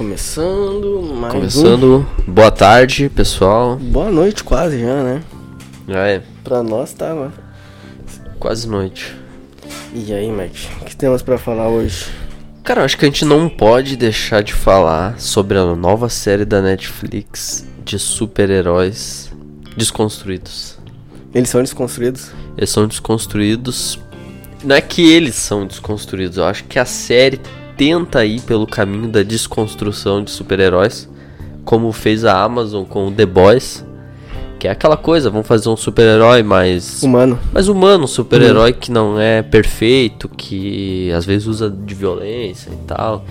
Começando mais Começando, boa tarde, pessoal. um- Boa noite quase já, né? Já é Pra nós tá agora. quase noite. E aí, Matt? O que temos pra falar hoje? Cara, eu acho que a gente não pode deixar de falar sobre a nova série da Netflix de super-heróis desconstruídos. Eles são desconstruídos? Eles são desconstruídos. Não é que eles são desconstruídos, eu acho que a série tenta ir pelo caminho da desconstrução de super-heróis, como fez a Amazon com o The Boys, que é aquela coisa, vamos fazer um super-herói mais Humano. mais humano, um super-herói que não é perfeito, que às vezes usa de violência e tal.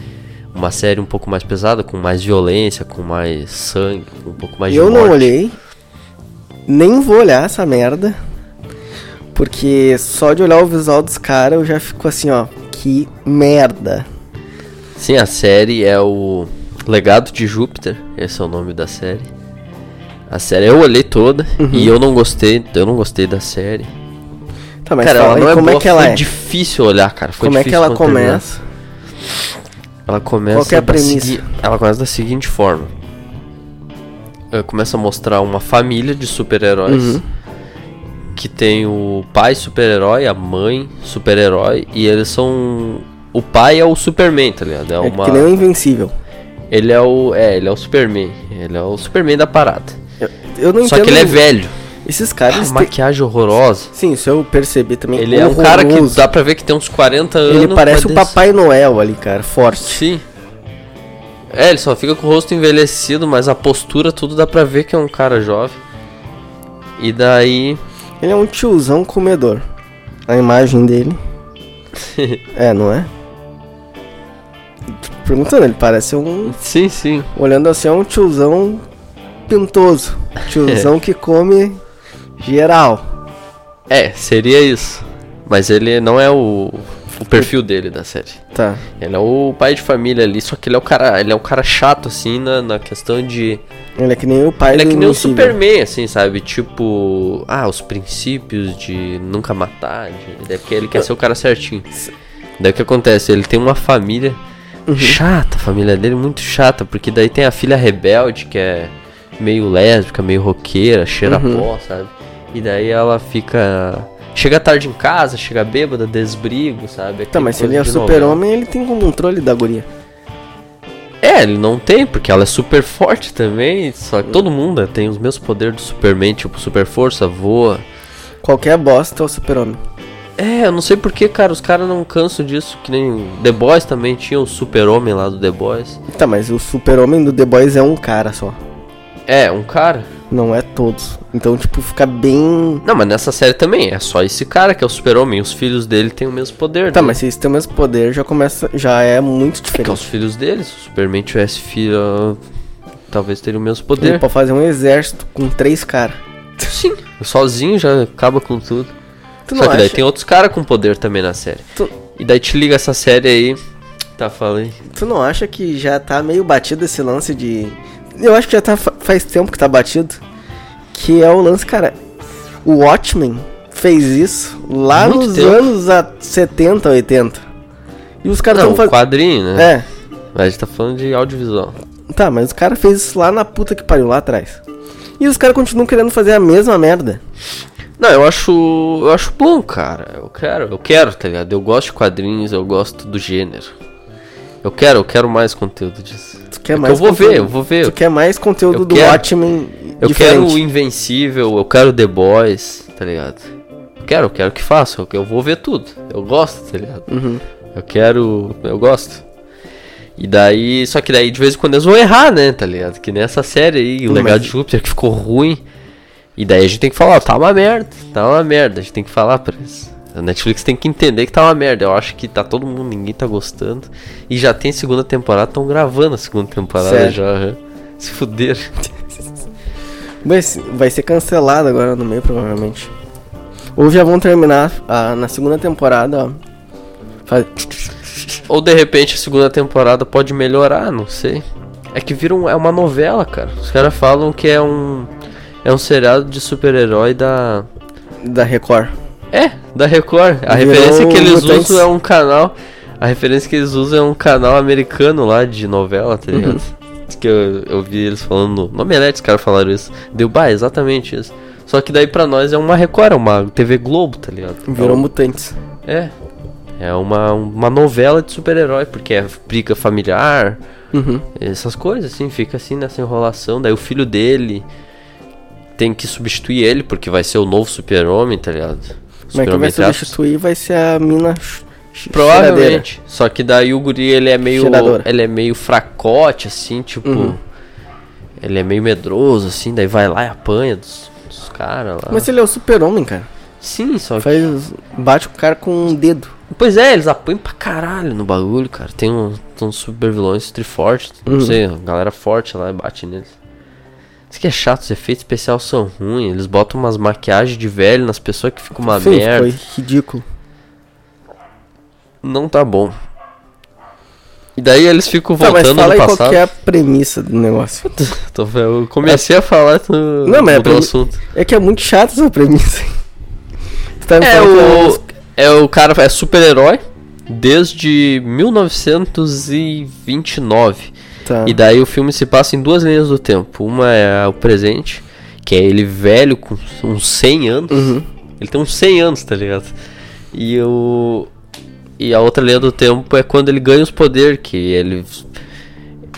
Uma série um pouco mais pesada, com mais violência, com mais sangue, com um pouco mais de eu não olhei. Nem vou olhar essa merda. Porque só de olhar o visual dos caras eu já fico assim, ó. Que merda. Sim, a série é o Legado de Júpiter, esse é o nome da série. A série eu olhei toda Uhum. e eu não gostei, eu não gostei da série. Tá, mas cara, fala ela não é como boa, é que ela foi é? difícil olhar, cara. Foi Como é que ela começa? Ela começa Qual é a premissa? segui- Ela começa da seguinte forma. Ela começa a mostrar uma família de super-heróis Uhum. que tem o pai super-herói, a mãe super-herói e eles são o pai é o Superman, tá ligado? É É uma que nem o Invencível. ele é o é, ele é o Superman, ele é o Superman da parada. Eu, eu não Só entendo. que ele é velho. Esses caras. Ah, maquiagem horrorosa. Sim, isso eu percebi também. Ele é um cara que dá pra ver que tem uns 40 anos. Ele parece o Papai Noel ali, cara. Forte. Sim. É, ele só fica com o rosto envelhecido, mas a postura, tudo dá pra ver que é um cara jovem. E daí. Ele é um tiozão comedor. A imagem dele. é, não é? Perguntando, ele parece um. Sim, sim. Olhando assim, é um tiozão pintoso. Tiozão que come geral. É, seria isso. Mas ele não é o, o perfil dele da série. Tá. Ele é o pai de família ali, só que ele é o cara, ele é um cara chato assim na, na questão de Ele é que nem o pai ele é que nem o. Superman, assim, sabe? Tipo, ah, os princípios de nunca matar, de, daí porque ele quer ser o cara certinho. Daí o que acontece? Ele tem uma família Uhum. chata, a família dele é muito chata, porque daí tem a filha rebelde, que é meio lésbica, meio roqueira, cheira Uhum. pó, sabe? E daí ela fica. Chega tarde em casa, chega bêbada, desbrigo, sabe? Tá, Aquela mas se ele é super-homem, ele tem controle da guria. É, ele não tem, porque ela é super forte também. Só que todo mundo tem os mesmos poderes do Superman, tipo super força, voa. Qualquer bosta é o super-homem. É, eu não sei porque, cara, os caras não cansam disso. Que nem The Boys também tinha o super-homem lá do The Boys. Tá, mas o super-homem do The Boys é um cara só. É, um cara. Não é todos. Então, tipo, fica bem. Não, mas nessa série também é só esse cara que é o super-homem. Os filhos dele têm o mesmo poder. Tá, né? mas se eles têm o mesmo poder, já começa. Já é muito É que é os diferente. filhos deles. Se o Superman tivesse filho, talvez teria o mesmo Ele poder. pode fazer um exército com três caras. Sim. Sozinho já acaba com tudo. Tu Só que daí acha? tem outros caras com poder também na série. Tu, E daí te liga essa série aí. Tá, falei. tu não acha que já tá meio batido esse lance de. Eu acho que já tá fa- faz tempo que tá batido. Que é o lance, cara. O Watchmen fez isso lá Muito nos tempo. anos a 70, 80. E os caras tão o fazendo. quadrinho, né? É. Mas a gente tá falando de audiovisual. Tá, mas o cara fez isso lá na puta que pariu, lá atrás. E os caras continuam querendo fazer a mesma merda. Não, eu acho. Eu acho bom, cara. Eu quero, eu quero, tá ligado? Eu gosto de quadrinhos, eu gosto do gênero. Eu quero, eu quero mais conteúdo disso. Tu quer É mais eu vou conteúdo- ver, eu vou ver. Tu quer mais conteúdo Eu do quero. Watchmen Eu diferente. quero o Invencível, eu quero The Boys, tá ligado? Eu quero, eu quero que faça, eu, eu vou ver tudo. Eu gosto, tá ligado? Uhum. Eu quero. Eu gosto. E daí. Só que daí de vez em quando eles vão errar, né? Tá ligado? Que nessa série aí, o Mas- Legado de Júpiter, que ficou ruim. E daí a gente tem que falar, ó, tá uma merda, tá uma merda. A gente tem que falar pra eles. A Netflix tem que entender que tá uma merda. Eu acho que tá todo mundo, ninguém tá gostando. E já tem segunda temporada, estão gravando a segunda temporada Sério? já. Se fuder. Vai, se- vai ser cancelado agora no meio, provavelmente. Ou já vão terminar a- na segunda temporada, ó. Faz- Ou de repente a segunda temporada pode melhorar, não sei. É que vira um, é uma novela, cara. Os caras falam que é um. É um seriado de super-herói da. da Record. É, da Record. A Virou referência que eles Mutantes. usam é um canal. A referência que eles usam é um canal americano lá de novela, tá ligado? Uhum. Que eu, eu vi eles falando. No Omelete os caras falaram isso. Deu, bah, exatamente isso. Só que daí pra nós é uma Record, é uma TV Globo, tá ligado? Virou mutantes. É. É uma, uma novela de super-herói, porque é briga familiar, Uhum. essas coisas, assim, fica assim nessa enrolação. Daí o filho dele tem que substituir ele, porque vai ser o novo super-homem, tá ligado? Mas quem vai substituir vai ser a mina ch- cheiradeira. Provavelmente. Só que daí o guri, ele é meio. Cheiradora. Ele é meio fracote, assim, tipo. Uhum. Ele é meio medroso, assim, daí vai lá e apanha dos, dos caras lá. Mas ele é o super-homem, cara. Sim, só que. Faz, bate o cara com um dedo. Pois é, eles apanham pra caralho no bagulho, cara. Tem um- uns super vilões trifortes. Não Uhum. sei, galera forte lá e bate neles. Isso que é chato, os efeitos especiais são ruins. Eles botam umas maquiagens de velho nas pessoas que ficam uma Sim, merda. foi ridículo. Não tá bom. E daí eles ficam Tá, mas voltando fala no aí passado. qual que é a premissa do negócio. Tô- eu comecei a falar tu Não, mas é mudou o pra- assunto. É que é muito chato essa premissa. Tá É o, é o cara, é super-herói desde 1929. Tá. E daí o filme se passa em duas linhas do tempo. Uma é o presente, que é ele velho com uns 100 anos. Uhum. Ele tem uns 100 anos, tá ligado? E o e a outra linha do tempo é quando ele ganha os poderes, que ele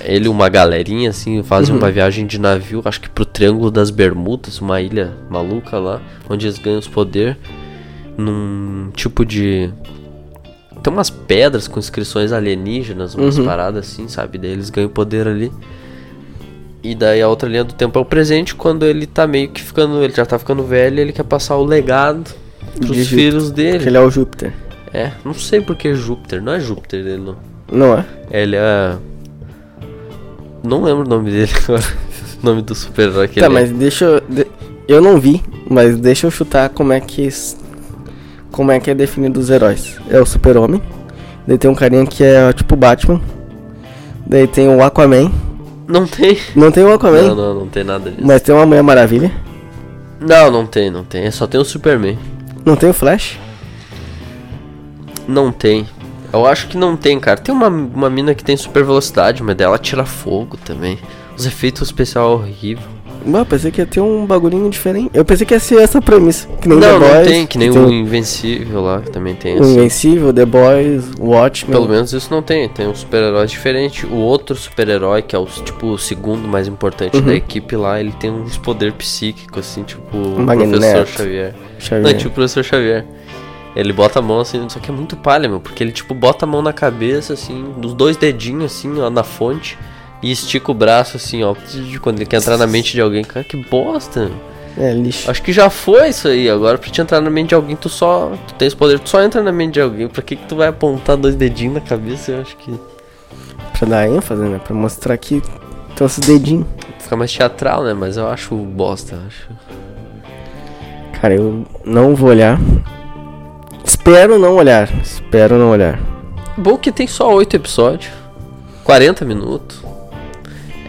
ele e uma galerinha assim fazem Uhum. uma viagem de navio, acho que pro Triângulo das Bermudas, uma ilha maluca lá, onde eles ganham os poderes num tipo de tem umas pedras com inscrições alienígenas, umas Uhum. paradas assim, sabe? Daí eles ganham poder ali. E daí a outra linha do tempo é o presente, quando ele tá meio que ficando. Ele já tá ficando velho e ele quer passar o legado pros De filhos Porque dele. ele é o Júpiter. É, não sei por que Júpiter. Não é Júpiter ele não. Não é? Ele é. Não lembro o nome dele agora. o nome do super-herói que tá, ele é. mas deixa eu. Eu não vi, mas deixa eu chutar como é que. Como é que é definido os heróis. É o super-homem. Daí tem um carinha que é tipo Batman. Daí tem o Aquaman. Não tem. Não tem o Aquaman, Não, não, não tem nada disso. mas tem uma Mulher Maravilha. Não, não tem, não tem. Só tem o Superman. Não tem o Flash. Não tem. Eu acho que não tem, cara. Tem uma, uma mina que tem super velocidade, mas dela tira fogo também. Os efeitos especiais horríveis. Bah, pensei que ia ter um bagulhinho diferente. Eu pensei que ia ser essa premissa. Que nem Não, The não Boys. tem, que nem o Invencível lá, que também tem o. Invencível, The Boys, Watchmen. Pelo menos isso não tem, tem um super-herói diferente. O outro super-herói, que é o tipo o segundo mais importante Uhum. da equipe lá, ele tem uns poder psíquico, assim, tipo o Magneto. professor Xavier. Xavier. Não, é tipo o professor Xavier. Ele bota a mão assim, só que é muito palha, meu, porque ele tipo bota a mão na cabeça, assim, dos dois dedinhos, assim, ó, na fonte, e estica o braço, assim, ó, quando ele quer entrar na mente de alguém. Cara, que bosta! É, lixo. Acho que já foi isso aí. Agora pra te entrar na mente de alguém, tu só. Tu tens poder, tu só entra na mente de alguém. Pra que, que tu vai apontar dois dedinhos na cabeça? Eu acho que Pra dar ênfase, né? Pra mostrar que tem esses dedinhos. fica mais teatral, né? Mas eu acho bosta, eu acho. Cara, eu não vou olhar. Espero não olhar. Espero não olhar. Bom que tem só oito episódios. 40 minutos.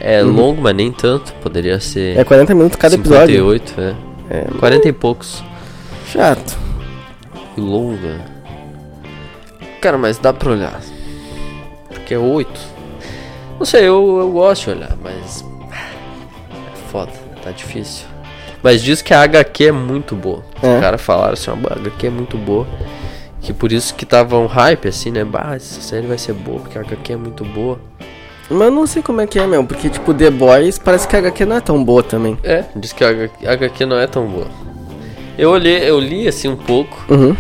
É longo, mas nem tanto. Poderia ser. Uhum. É 40 minutos cada episódio. 58, é. É 40 e poucos. chato. E longa. Cara, mas dá pra olhar. Porque é 8. Não sei, eu, eu gosto de olhar, mas. É foda, tá difícil. Mas diz que a HQ é muito boa. É. Os caras falaram assim, a HQ é muito boa. Que por isso que tava um hype assim, né? Bah, essa série vai ser boa, porque a HQ é muito boa. Mas eu não sei como é que é, meu. Porque, tipo, The Boys parece que a HQ não é tão boa também. É, diz que a HQ, não é tão boa. Eu olhei, eu li assim um pouco. Uhum.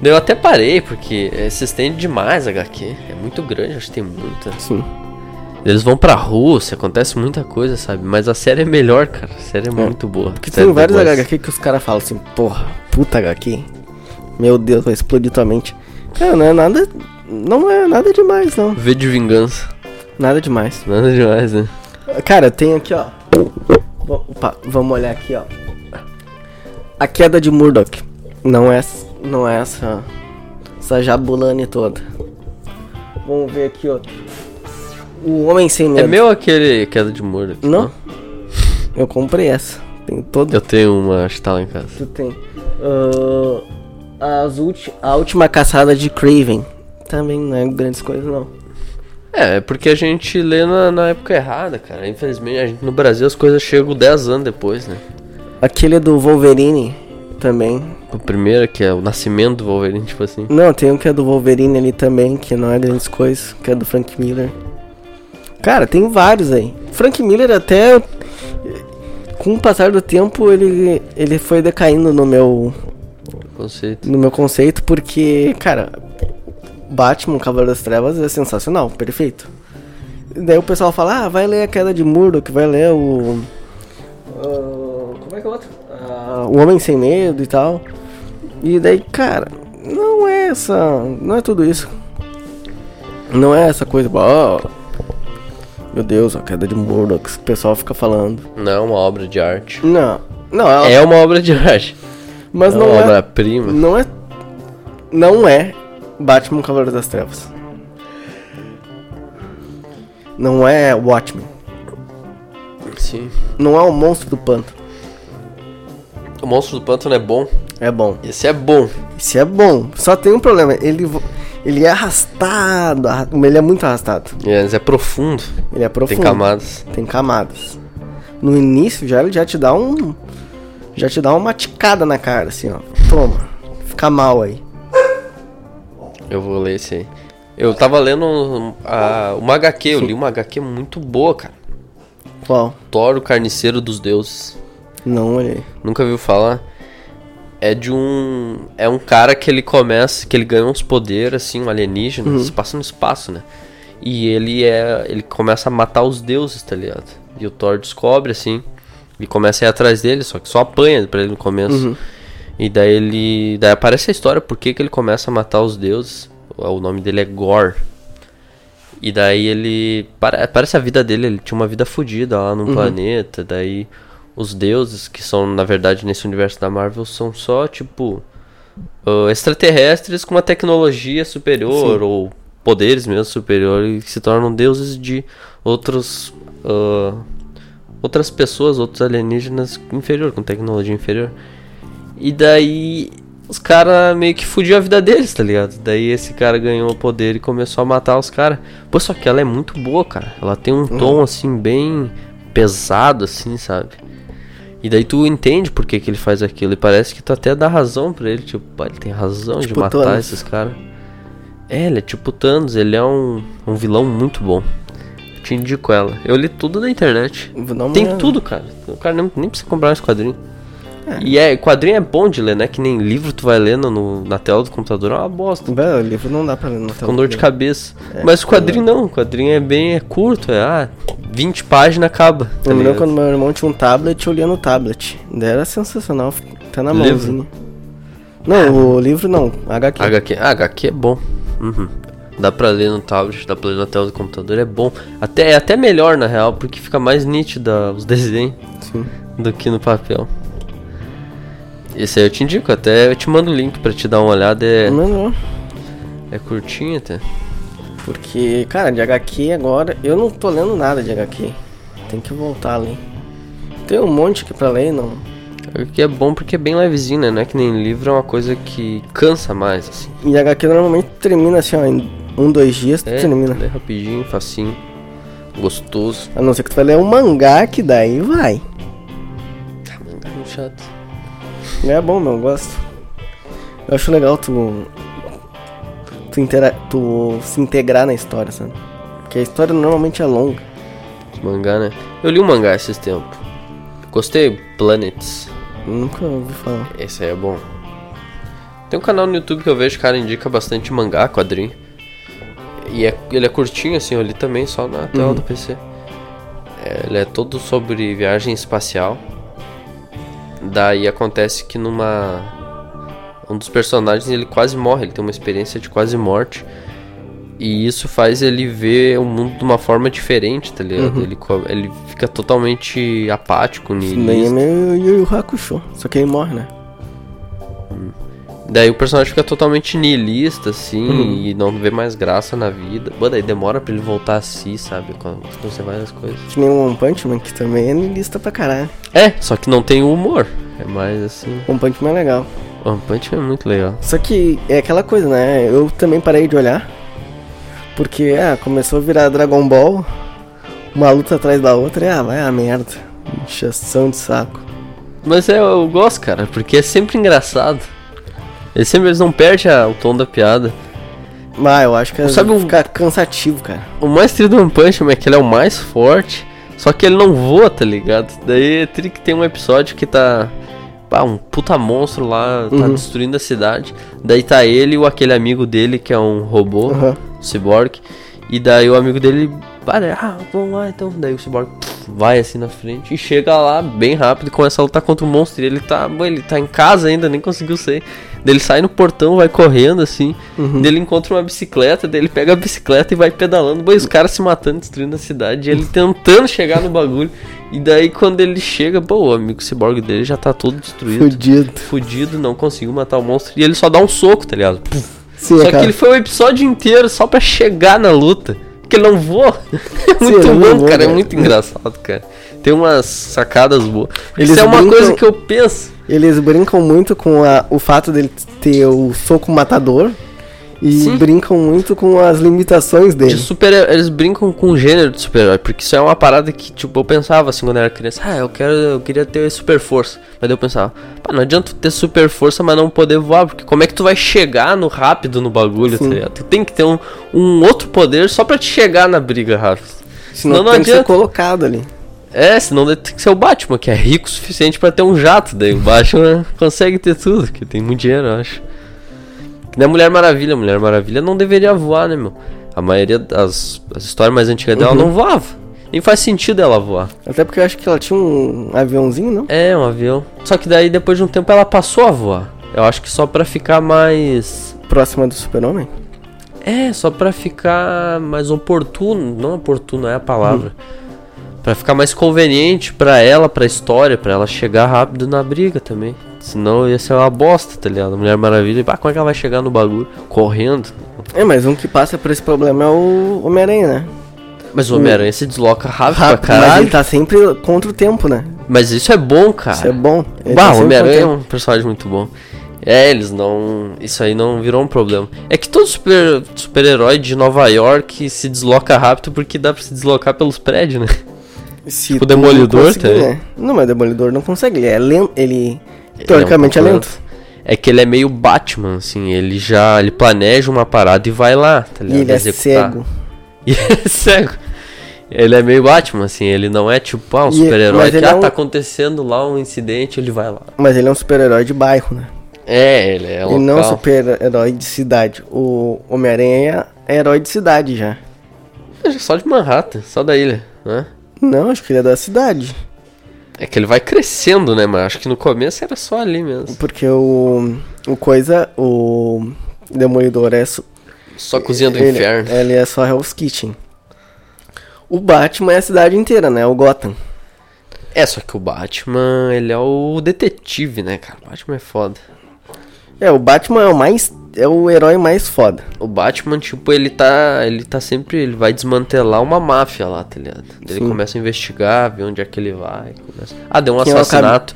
Daí Eu até parei, porque eh, se estende demais a HQ. É muito grande, acho que tem muita. Sim. Eles vão pra Rússia, acontece muita coisa, sabe? Mas a série é melhor, cara. A série é, muito boa. Porque tem vários. HQ que os caras falam assim, porra, puta HQ. Meu Deus, vai explodir tua mente. Cara, não é nada. Não é nada demais, não. V de vingança. Nada demais. Nada demais, né? Cara, tem aqui, ó. Opa, vamos olhar aqui, ó. A queda de Murdoch. Não é, não é essa. Essa jabulane toda. Vamos ver aqui, ó. O Homem Sem É Medo. meu aquele queda de Murdoch? Não? Eu comprei essa. Tem todo. Eu tenho uma, acho que tá lá em casa. Tu tem. Ah, as ulti- a última caçada de Craven. também não é grandes coisas, não. É, é porque a gente lê na, na época errada, cara. Infelizmente, a gente, no Brasil as coisas chegam 10 anos depois, né? Aquele é do Wolverine também. O primeiro, que é o nascimento do Wolverine, tipo assim. Não, tem um que é do Wolverine ali também, que não é grandes coisas, que é do Frank Miller. Cara, tem vários aí. Frank Miller até com o passar do tempo ele, ele foi decaindo no meu Conceito. no meu conceito porque, cara, Batman Cavaleiro das Trevas é sensacional, perfeito. Daí o pessoal fala: "Ah, vai ler a Queda de Murdoch, vai ler o ah, como é que é o outro? Ah, o Homem Sem Medo e tal". E daí, cara, não é essa, não é tudo isso. Não é essa coisa, ó, meu Deus, a queda de Murdoch, que o pessoal fica falando. Não é uma obra de arte. Não, não, ela, É uma obra de arte. mas é não uma é, obra-prima. não é, não é Batman Cavaleiro das Trevas. Não é Watchmen. Sim. Não é o Monstro do Pântano. O Monstro do Pântano é bom. É bom. Esse é bom. Isso é bom. Só tem um problema. Ele, ele é arrastado. arra- Ele é muito arrastado. Mas é profundo. Ele é profundo. Tem camadas. Tem camadas. No início já ele já te dá um. Já te dá uma ticada na cara, assim, ó. Toma. Fica mal aí. Eu vou ler esse aí. Eu tava lendo um, a- uma HQ, eu li uma HQ muito boa, cara. Qual? Thor, o Carniceiro dos Deuses. Não olhei. Nunca viu falar? É de um. É um cara que ele começa. Que ele ganha uns poderes, assim, um alienígena. Se passa no espaço, né? E ele é. Ele começa a matar os deuses, tá ligado? E o Thor descobre, assim. E começa a ir atrás dele, só que só apanha pra ele no começo. E daí ele. Daí aparece a história por que que ele começa a matar os deuses. O nome dele é Gore. E daí ele. pare- Parece a vida dele, ele tinha uma vida fodida lá num planeta. Daí os deuses, que são, na verdade, nesse universo da Marvel, são só, tipo. ah, extraterrestres com uma tecnologia superior, Sim. ou poderes mesmo superiores, que se tornam deuses de outros. ah, outras pessoas, outros alienígenas inferior, com tecnologia inferior. E daí os caras meio que fudiam a vida deles, tá ligado? Daí esse cara ganhou o poder e começou a matar os caras. Pô, só que ela é muito boa, cara. Ela tem um tom assim bem pesado assim, sabe? E daí tu entende por que, que ele faz aquilo. E parece que tu até dá razão pra ele. Tipo, pá, ele tem razão de Tipo matar Thanos. esses caras. É, ele é tipo Thanos. Ele é um, um vilão muito bom. Eu te indico ela. Eu li tudo na internet. Uma Tem olhada. tudo, cara. O cara nem, nem precisa comprar esse quadrinho. É. E é, quadrinho é bom de ler, né? Que nem livro tu vai lendo no, na tela do computador, é uma bosta. O livro não dá pra ler no Com dor de cabeça. É, Mas o quadrinho não, o quadrinho é bem é curto, é ah, 20 páginas acaba. Tá Eu lembro quando meu irmão tinha um tablet, eu lia no tablet. Daí era sensacional, até na Livro? mãozinha. Não, o livro não, HQ. HQ, ah, HQ é bom. Uhum. Dá pra ler no tablet, dá pra ler na tela do computador, é bom. Até, é até melhor na real, porque fica mais nítida os desenhos Sim. do que no papel. Esse aí eu te indico, até eu te mando o link pra te dar uma olhada, é, Não, é curtinho até. Porque, cara, de HQ agora, eu não tô lendo nada de HQ. Tem que voltar ali. Tem um monte aqui pra ler, não. O que é bom porque é bem levezinho, né? Não é que nem livro, é uma coisa que cansa mais, assim. E HQ normalmente termina assim, ó, em um, dois dias tu É, termina. lê rapidinho, facinho, gostoso. A não ser que tu vai ler um mangá, que daí vai. Ah, mangá é muito chato. É bom, meu, eu gosto. Eu acho legal tu. Tu, intera tu se integrar na história, sabe? Porque a história normalmente é longa. Mangá, né? Eu li um mangá esses tempos. Gostei, Planets. Nunca ouvi falar. Esse aí é bom. Tem um canal no YouTube que eu vejo, cara, indica bastante mangá, quadrinho. E é, ele é curtinho, assim, eu li também, só na tela Uhum. do PC. É, ele é todo sobre viagem espacial. Daí acontece que numa. Um dos personagens ele quase morre, ele tem uma experiência de quase morte. E isso faz ele ver o mundo de uma forma diferente, tá ligado? Ele, co- ele fica totalmente apático, Isso daí é meio Yu Yu Hakusho. Só que ele morre, né? Daí o personagem fica totalmente niilista, assim, Uhum. e não vê mais graça na vida. Bom, daí demora pra ele voltar a si, sabe? Quando você vai as coisas. Que nem o One Punch Man, que também é lista pra caralho. É, só que não tem o humor. É mais assim. One Punch Man é legal. One Punch Man é muito legal. Só que é aquela coisa, né? Eu também parei de olhar. Porque, ah, começou a virar Dragon Ball, uma luta atrás da outra, e ah, vai a merda. Inchação de saco. Mas é, eu gosto, cara, porque é sempre engraçado. Eles sempre eles não perdem a- o tom da piada. Mas eu acho que Sabe Sabe um- ficar cansativo, cara. O mais triste do One Punch Man é que ele é o mais forte, só que ele não voa, tá ligado? Daí teria que ter um episódio que tá. Pá, um puta monstro lá, tá Uhum. destruindo a cidade. Daí tá ele e aquele amigo dele, que é um robô, Aham. um cyborg. E daí o amigo dele, para, ah, vamos lá então. Daí o cyborg vai assim na frente e chega lá bem rápido e começa a lutar contra o monstro. E ele tá, bom, ele tá em casa ainda, nem conseguiu sair. Daí ele sai no portão, vai correndo assim. Uhum. Daí ele encontra uma bicicleta, daí ele pega a bicicleta e vai pedalando. E os caras se matando, destruindo a cidade. E ele tentando chegar no bagulho. E daí quando ele chega, pô, o amigo cyborg dele já tá todo destruído. Fudido. Fudido, não conseguiu matar o monstro. E ele só dá um soco, tá ligado? Puf. Sim, Só cara. que ele foi o episódio inteiro só pra chegar na luta. Que ele não voa. É muito não bom, cara. É cara. muito engraçado, cara. Tem umas sacadas boas. Eles Isso é uma brincam- coisa que eu penso. Eles brincam muito com a- o fato dele ter o soco matador. E Sim. brincam muito com as limitações De dele. super Eles brincam com o gênero de super-herói. Porque isso é uma parada que, tipo, eu pensava assim quando eu era criança. Ah, eu quero. Eu queria ter super força. Mas daí eu pensava, pá, não adianta ter super força, mas não poder voar. Porque como é que tu vai chegar no rápido no bagulho, tá Sim. ligado? Tu tem que ter um, um outro poder só pra te chegar na briga rápido. Senão Senão não tem que ser adianta. colocado ali. É, senão tem que ser o Batman, que é rico o suficiente pra ter um jato. Daí o Batman consegue ter tudo, que tem muito dinheiro, eu acho. Que nem a Mulher Maravilha. A Mulher Maravilha não deveria voar, né, meu? A maioria das as histórias mais antigas dela Uhum. não voava. Nem faz sentido ela voar. Até porque eu acho que ela tinha um aviãozinho, não? É, um avião. Só que daí depois de um tempo ela passou a voar. Eu acho que só pra ficar mais. Próxima do super-homem. É, só pra ficar mais oportuno. Não oportuno é a palavra. Pra ficar mais conveniente pra ela, pra história, pra ela chegar rápido na briga também. Senão ia ser uma bosta, tá ligado? Mulher Maravilha, bah, como é que ela vai chegar no bagulho? Correndo. É, mas um que passa por esse problema é o Homem-Aranha, né? Mas o Homem-Aranha se desloca rápido, Rápido, pra mas caralho. ele tá sempre contra o tempo, né? Mas isso é bom, cara. Isso é bom. Ele Bah, tá o Homem-Aranha é o um personagem muito bom. É, eles não. Isso aí não virou um problema. É que todo super- super-herói de Nova York se desloca rápido porque dá pra se deslocar pelos prédios, né? Se Tipo, tu Demolidor tem. né? Não, mas Demolidor não consegue. Ele é lento. Ele. Teoricamente é, um lento. pouco É que ele é meio Batman, assim. Ele já. Ele planeja uma parada e vai lá, tá E ligado? ele é Executar. cego. E ele é cego. Ele é meio Batman, assim. Ele não é tipo, ah, um E- super-herói que ele ah, é um- tá acontecendo lá um incidente, ele vai lá. Mas ele é um super-herói de bairro, né? É, ele é Ele não é um local. super-herói de cidade. O Homem-Aranha é herói de cidade já. É Só de Manhattan, só da ilha, né? Não, acho que ele é da cidade. É que ele vai crescendo, né? Mas acho que no começo era só ali mesmo. Porque o. O coisa. O. Demolidor é. su- Só cozinha do ele, inferno. Ele é só Hell's Kitchen. O Batman é a cidade inteira, né? O Gotham. É, só que o Batman, ele é o detetive, né, cara? O Batman é foda. É, o Batman é o mais. É o herói mais foda. O Batman, tipo, ele tá. Ele tá sempre. Ele vai desmantelar uma máfia lá, tá ligado? Ele Sim. começa a investigar, ver onde é que ele vai. começa- Ah, deu um Quem é assassinato.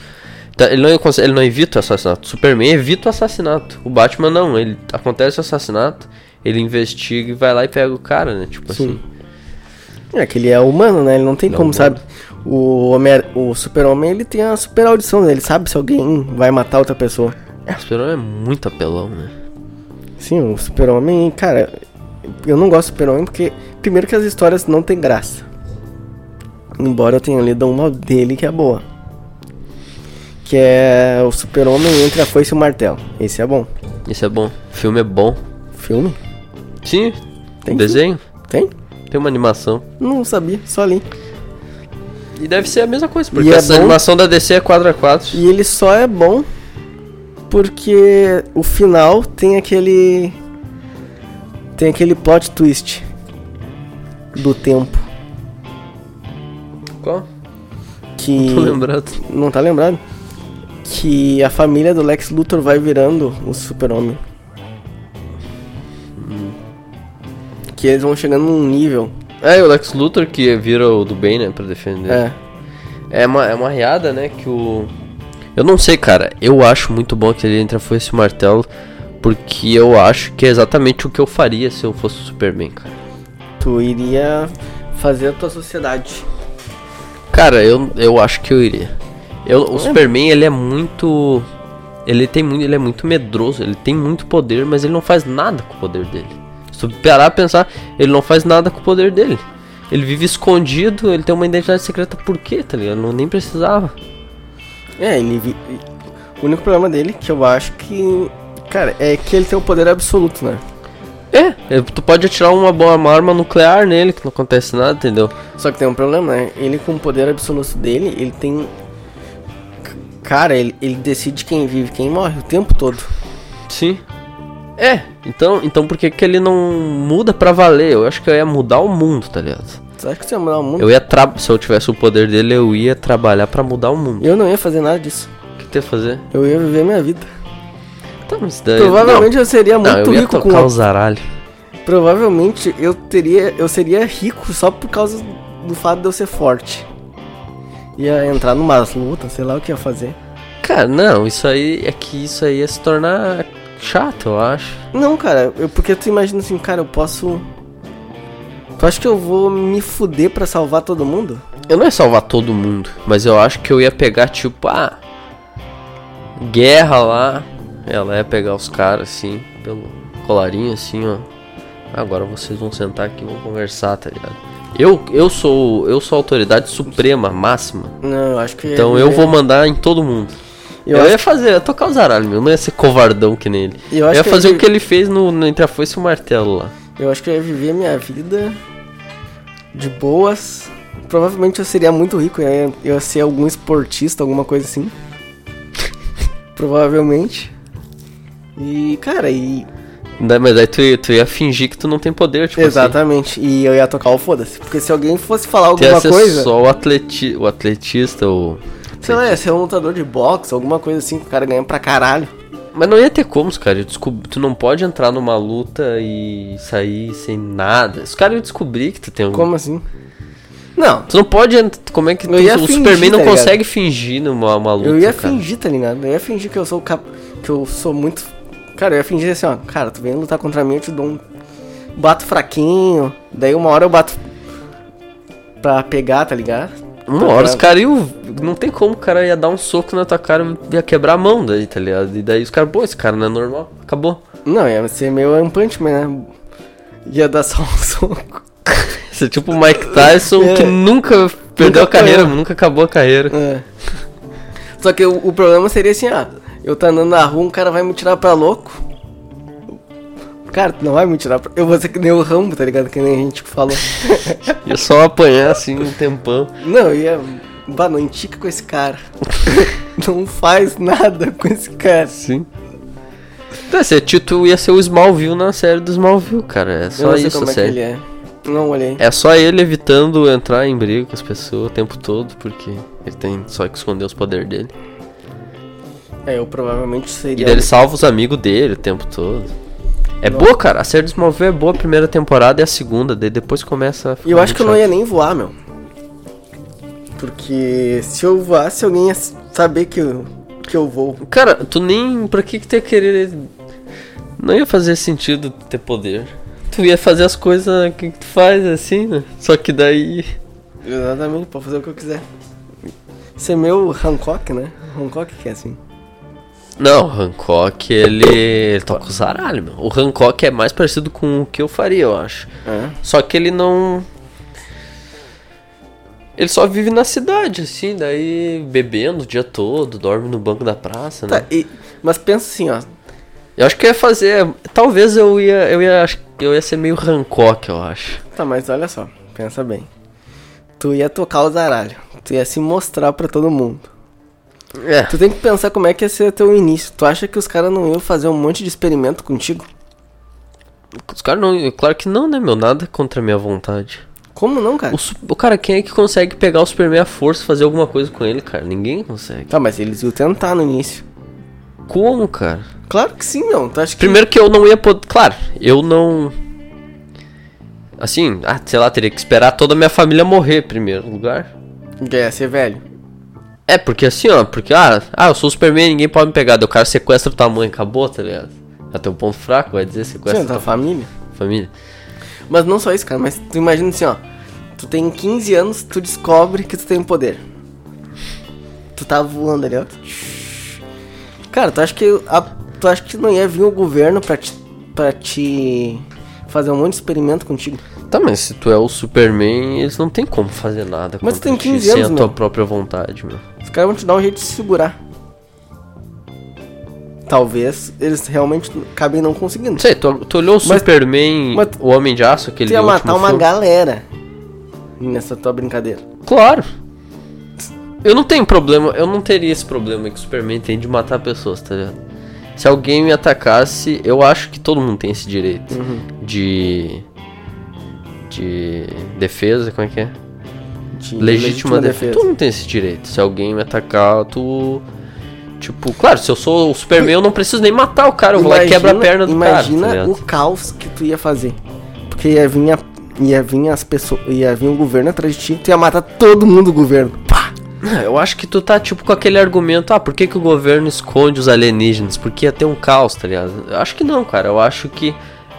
Tá, Ele não, ele não evita o assassinato. Superman evita o assassinato. O Batman não. Ele acontece o assassinato, ele investiga e vai lá e pega o cara, né? Tipo Sim. assim. É que ele é humano, né? Ele não tem Ele é como, humano. sabe? O, Homer, o super-homem, ele tem a super audição, né? Ele sabe se alguém vai matar outra pessoa. É, o Superman é muito apelão, né? Sim, o super-homem, cara... Eu não gosto do super-homem porque... Primeiro que as histórias não tem graça. Embora eu tenha lido uma dele que é boa. Que é o super-homem entre a foice e o martelo. Esse é bom. Isso é bom. O filme é bom. Filme? Sim, Tem desenho. Tem? Tem uma animação. Não sabia, só li. E deve ser a mesma coisa, porque E é essa animação da DC é 4x4. E ele só é bom porque o final tem aquele. Tem aquele plot twist do tempo. Qual? Que. Tô lembrado. Não tá lembrado? Que a família do Lex Luthor vai virando o super-homem. Que eles vão chegando num nível. É, e o Lex Luthor que vira o do bem, né, pra defender. É. É uma, é uma riada, né, que o... Eu não sei, cara. Eu acho muito bom que ele entra foi esse martelo, porque eu acho que é exatamente o que eu faria se eu fosse o Superman, cara. Tu iria fazer a tua sociedade. Cara, eu, eu acho que eu iria. Eu, o É. Superman, ele é muito. Ele tem muito. Ele é muito medroso, ele tem muito poder, mas ele não faz nada com o poder dele. Se tu parar pra pensar, ele não faz nada com o poder dele. Ele vive escondido, ele tem uma identidade secreta por quê, tá ligado? Não nem precisava. É, ele. vi- O único problema dele, que eu acho que. Cara, é que ele tem o poder absoluto, né? É, é, tu pode atirar uma, boa uma arma nuclear nele, que não acontece nada, entendeu? Só que tem um problema, né? Ele com o poder absoluto dele, ele tem. Cara, ele, ele decide quem vive e quem morre o tempo todo. Sim. É, então, então por que, que ele não muda pra valer? Eu acho que eu ia mudar o mundo, tá ligado? Acha que você ia mudar o mundo? Eu ia tra se eu tivesse o poder dele, eu ia trabalhar pra mudar o mundo. Eu não ia fazer nada disso. O que tu ia fazer? Eu ia viver minha vida. Tá, mas daí. Provavelmente eu seria não, não, muito eu ia rico tocar com. o zaralho. Provavelmente eu teria. Eu seria rico só por causa do fato de eu ser forte. Ia entrar numa luta, sei lá o que ia fazer. Cara, não, isso aí é que isso aí ia se tornar chato, eu acho. Não, cara, eu, porque tu imagina assim, cara, eu posso. Tu acha que eu vou me fuder pra salvar todo mundo? Eu não ia salvar todo mundo, mas eu acho que eu ia pegar, tipo, ah. Guerra lá. Ela ia pegar os caras assim, pelo colarinho assim, ó. Agora vocês vão sentar aqui e vão conversar, tá ligado? Eu, eu sou eu sou a autoridade suprema, máxima. Não, eu acho que. Então eu vou mandar em todo mundo. Eu, Eu, ia fazer, eu ia tocar o zaralho, meu. Não ia ser covardão que nem ele. eu Eu, ia fazer eu, o que ele fez no, no Entre a Foice e o Martelo lá. eu acho que eu ia viver minha vida de boas. Provavelmente eu seria muito rico, eu ia, eu ia ser algum esportista, alguma coisa assim. Provavelmente. E, cara, e. Mas aí tu, ia- tu ia fingir que tu não tem poder, tipo assim. exatamente. E eu ia tocar o foda-se. Porque se alguém fosse falar Tu ia alguma coisa. só o, atleti, o atletista, o... Sei lá, ia ser um lutador de boxe, alguma coisa assim que o cara ganha pra caralho. Mas não ia ter como, cara. Eu descob- Tu não pode entrar numa luta e sair sem nada. Os caras iam descobrir que tu tem um... Como assim? Não, Tu não pode... Como é que tu... O fingir, Superman não tá consegue fingir numa uma luta, eu ia cara. fingir, tá ligado? Eu ia fingir que eu sou o cap... que eu sou muito. Cara, eu ia fingir assim, ó. Cara, tu vem lutar contra mim, eu te dou um. Bato fraquinho. Daí uma hora eu bato. Pra pegar, tá ligado? Uma hora os caras iam... Não tem como o cara ia dar um soco na tua cara e ia quebrar a mão daí, tá ligado? E daí os caras... Pô, esse cara não é normal. Acabou. Não, ia ser meio One Punch Man, né? Ia dar só um soco. Você é tipo o Mike Tyson É. que nunca perdeu Nunca a carreira, apanhou. nunca acabou a carreira. É. Só que o, o problema seria assim, ah, eu tá andando na rua, um cara vai me tirar pra louco. Cara, tu não vai me tirar pra... Eu vou ser que nem o Rambo, tá ligado? Que nem a gente falou. Ia só apanhar assim um tempão. Não, ia. Bah, não entica com esse cara. não faz nada com esse cara. Sim. Então, você, tu ia ser o Smallville na série do Smallville, cara. É só isso, como a é que série. ele é. Não olhei. É só ele evitando entrar em briga com as pessoas o tempo todo, porque ele tem só que esconder os poderes dele. É, eu provavelmente E seria. daí ele salva os amigos dele o tempo todo. É Não. boa, cara. A série do Smallville é boa a primeira temporada e a segunda, daí depois começa a ficar E eu acho que eu não chato. ia nem voar, meu. Porque se eu voasse, alguém ia saber que eu, que eu vou. Cara, tu nem. Pra que que tu ia querer. Não ia fazer sentido ter poder. Tu ia fazer as coisas que tu faz assim, né? Só que daí. Exatamente, pode fazer o que eu quiser. Isso é meu Hancock, né? Hancock que é assim. Não, o Hancock, ele. ele toca o zaralho, meu. O Hancock é mais parecido com o que eu faria, eu acho. É. Só que ele não. Ele só vive na cidade, assim, daí bebendo o dia todo, dorme no banco da praça, né? Tá, e, mas pensa assim, ó. Eu acho que eu ia fazer. Talvez eu ia. Eu ia, eu ia ser meio Hancock, eu acho. Tá, mas olha só, pensa bem. Tu ia tocar o zaralho. Tu ia se mostrar pra todo mundo. É. Tu tem que pensar como é que ia ser teu início. Tu acha que os caras não iam fazer um monte de experimento contigo? Os caras não. Claro que não, né, meu? Nada contra a minha vontade. Como não, cara? O, cara, quem é que consegue pegar o Superman à força e fazer alguma coisa com ele, cara? Ninguém consegue. Tá, mas eles iam tentar no início. Como, cara? Claro que sim, não. Tu acha que. Primeiro que eu não ia poder. Claro, eu não. Assim, ah, sei lá, teria que esperar toda a minha família morrer em primeiro lugar. Ia ser velho. É, porque assim, ó, porque, ah, ah, eu sou o Superman, ninguém pode me pegar. Daí o cara sequestra tua mãe, acabou, tá ligado? Até o ponto fraco, vai dizer, sequestra Sim, tua tua família. família. Mas não só isso, cara, mas tu imagina assim, ó. Tu tem 15 anos, tu descobre que tu tem poder. Tu tá voando ali, ó. Cara, tu acha que a, tu acha que não ia vir o governo pra te, pra te fazer um monte de experimento contigo? Tá, mas se tu é o Superman, eles não tem como fazer nada Mas tu tem ti 15 sem anos, a tua meu. própria vontade, meu. Os caras vão te dar um jeito de se segurar. Talvez eles realmente acabem não conseguindo. Sei, tu, tu olhou o Mas- Superman, mas- o Homem de Aço, aquele Tu ia último matar uma filme? galera nessa tua brincadeira. Claro. Eu não tenho problema, eu não teria esse problema que o Superman tem de matar pessoas, tá ligado? Se alguém me atacasse, eu acho que todo mundo tem esse direito Uhum. de. De. defesa, como é que é? De Legítima, defesa. Todo mundo tem esse direito. Se alguém me atacar, tu. Tipo, claro, se eu sou o Superman, eu não preciso nem matar o cara, eu vou lá e quebro a perna do imagina cara. tá o caos que tu ia fazer. Porque ia vir, a- ia vir as pessoas. Ia vir o governo atrás de ti, tu ia matar todo mundo do governo. Pá! Eu acho que tu tá tipo com aquele argumento, ah, por que, que o governo esconde os alienígenas? Porque ia ter um caos, tá ligado? Eu acho que não, cara. Eu acho que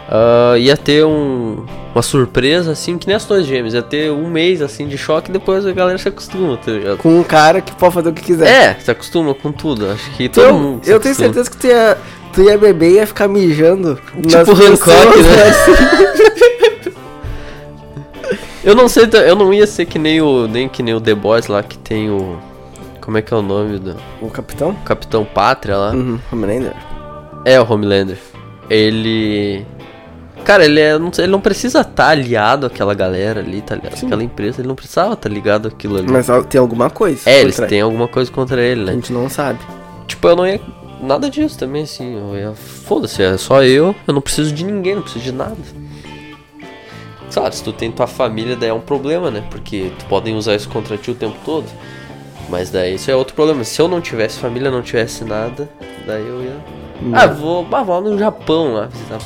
ah, ia ter um, uma surpresa, assim, que nem as Torres Gêmeas. Ia ter um mês, assim, de choque e depois a galera se acostuma, tá ligado? Com um cara que pode fazer o que quiser. É, se acostuma com tudo. Acho que todo eu, mundo se eu tenho certeza que tu ia, tu ia beber e ia ficar mijando. Tipo Hancock, né? Eu não sei, eu não ia ser que nem o nem que nem o The Boys lá que tem o como é que é o nome do O capitão? Capitão Pátria lá? Uhum, Homelander. É o Homelander. Ele Cara, ele, é, não, ele não precisa estar aliado àquela galera ali, tá ligado? Sim. Aquela empresa, ele não precisava estar ligado àquilo ali. Mas tem alguma coisa. é, eles têm alguma coisa contra ele, A né? gente não sabe. Tipo, eu não ia. Nada disso também, assim. Eu ia. Foda-se, é só eu. Eu não preciso de ninguém, não preciso de nada. Claro, se tu tem tua família, daí é um problema, né? Porque tu podem usar isso contra ti o tempo todo. Mas daí isso é outro problema. Se eu não tivesse família, não tivesse nada, daí eu ia. Ah, vou. Ah, vou no Japão lá visitar.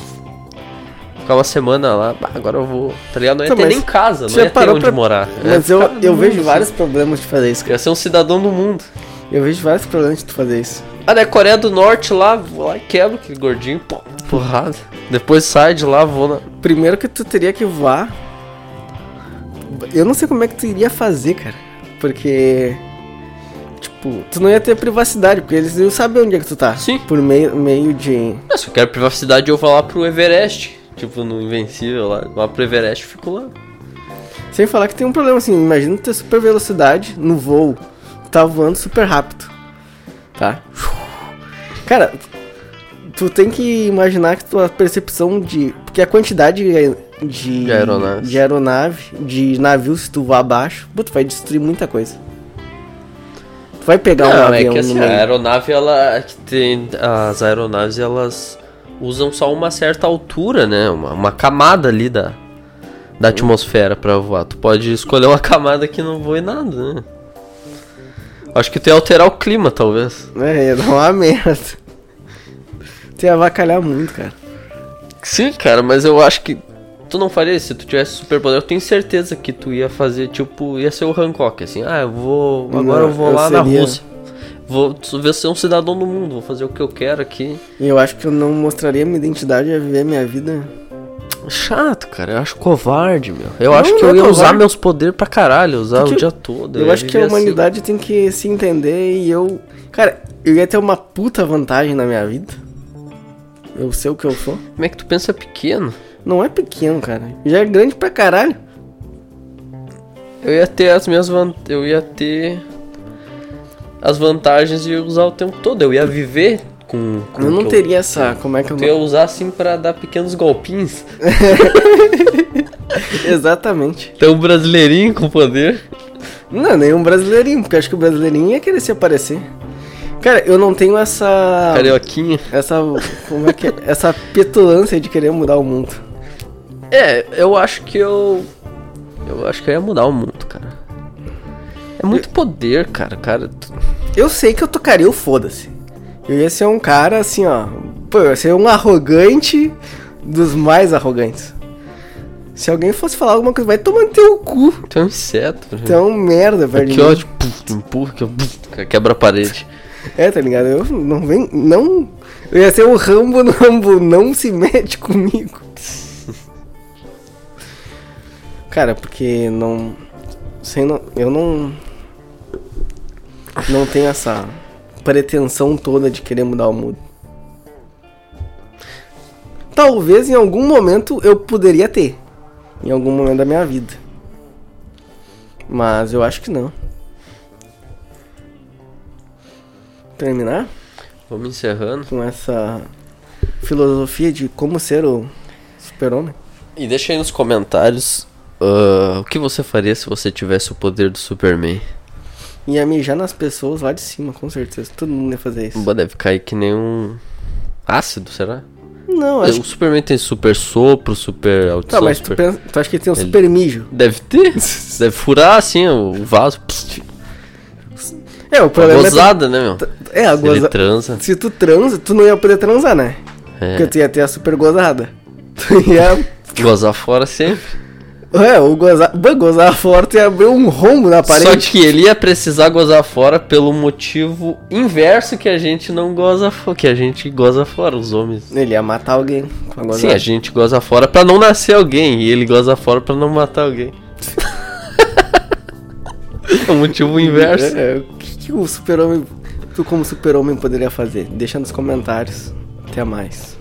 Ficar uma semana lá. Ah, agora eu vou. Tá ligado? Não ia Tá, ter nem casa, não ia ter onde pra- morar. Mas Ia eu, eu mundo, vejo assim. vários problemas de fazer isso. cara. Ia ser um cidadão do mundo. Eu vejo vários problemas de tu fazer isso. Ah, da Coreia do Norte lá, vou lá e quebro aquele gordinho, pô, porrada. Depois sai de lá, vou na. Primeiro que tu teria que voar. Eu não sei como é que tu iria fazer, cara. Porque. Tipo, tu não ia ter privacidade, porque eles iam saber onde é que tu tá. Sim. Por meio, meio de. Se eu quero privacidade, eu vou lá pro Everest. Tipo, no Invencível lá. Lá pro Everest, eu fico lá. Sem falar que tem um problema assim, imagina ter super velocidade no voo. Tá voando super rápido. Tá? Cara, tu tem que imaginar que tua percepção de. Porque a quantidade de. De aeronaves. De aeronave, de navios, se tu voar abaixo, tu vai destruir muita coisa. Tu vai pegar um Não, é avião que no assim, a aeronave, ela. é que tem, as aeronaves, elas usam só uma certa altura, né? Uma, uma camada ali da, da atmosfera pra voar. Tu pode escolher uma camada que não voe nada, né? Acho que tu ia alterar o clima, talvez. É, ia dar uma merda. Tu ia avacalhar muito, cara. Sim, cara, mas eu acho que tu não faria isso se tu tivesse superpoder. Eu tenho certeza que tu ia fazer, tipo, ia ser o Hancock, assim. Ah, eu vou. Agora Não, eu vou eu lá na seria- Rússia. Vou ver ser um cidadão do mundo, vou fazer o que eu quero aqui. E eu acho que eu não mostraria minha identidade, ia viver minha vida. Chato, cara. Eu acho covarde, meu. Eu Não, acho que eu é ia usar meus poderes pra caralho, usar Porque o dia todo. Eu ia acho que a assim. humanidade tem que se entender e eu. Cara, eu ia ter uma puta vantagem na minha vida. Eu sei o que eu sou. Como é que tu pensa pequeno? Não é pequeno, cara. Já é grande pra caralho. Eu ia ter as minhas van... Eu ia ter as vantagens de usar o tempo todo. Eu ia viver com. com eu não teria essa. Como é que eu. Tu ia usar assim pra dar pequenos golpinhos. Exatamente. Tem um brasileirinho com poder. Não, nenhum brasileirinho, porque eu acho que o brasileirinho ia querer se aparecer. Cara, eu não tenho essa. Carioquinha. Essa. Como é que é? Essa petulância de querer mudar o mundo. É, eu acho que eu. Eu acho que eu ia mudar o mundo, cara. É muito poder, cara. Cara, tu- Eu sei que eu tocaria o foda-se. Eu ia ser um cara assim, ó. Pô, eu ia ser um arrogante dos mais arrogantes. Se alguém fosse falar alguma coisa, vai tomar no teu cu. tu é um inseto. é um merda, velho. Aqui, ó, tipo, puf, tu empurra, quebra a parede. É, tá ligado? Eu não vem. Não. Eu ia ser o Rambo no Rambo, não se mete comigo. Cara, porque não. Sem não eu não. Não tenho essa pretensão toda de querer mudar o mundo. Talvez em algum momento eu poderia ter. Em algum momento da minha vida. Mas eu acho que não. Terminar Vamos encerrando. com essa filosofia de como ser o super-homem. E deixa aí nos comentários ah, o que você faria se você tivesse o poder do Superman. Ia mijar nas pessoas lá de cima, com certeza. Todo mundo ia fazer isso. Deve cair que nem um ácido, será? Não, acho O Superman tem super sopro, super Tá, audição. mas tu, super... pensa, tu acha que tem um Ele- super mijo? Deve ter. Deve furar assim o vaso. Pss, É, o problema Gozada, né, meu? é... tu- É, a Se ele transa. Se tu transa, tu não ia poder transar, né? É. Porque tu ia ter a super gozada. Tu ia... Gozar fora sempre. É, o gozar... Gozar fora, tu ia abrir um rombo na Só parede. que ele ia precisar gozar fora pelo motivo inverso que a gente não goza fora. Que a gente goza fora, os homens. Ele ia matar alguém com a gozada. Sim, a gente goza fora pra não nascer alguém. E ele goza fora pra não matar alguém. é o motivo inverso. É, o que, que o super-homem... Tu como super-homem poderia fazer? Deixa nos comentários. Até mais.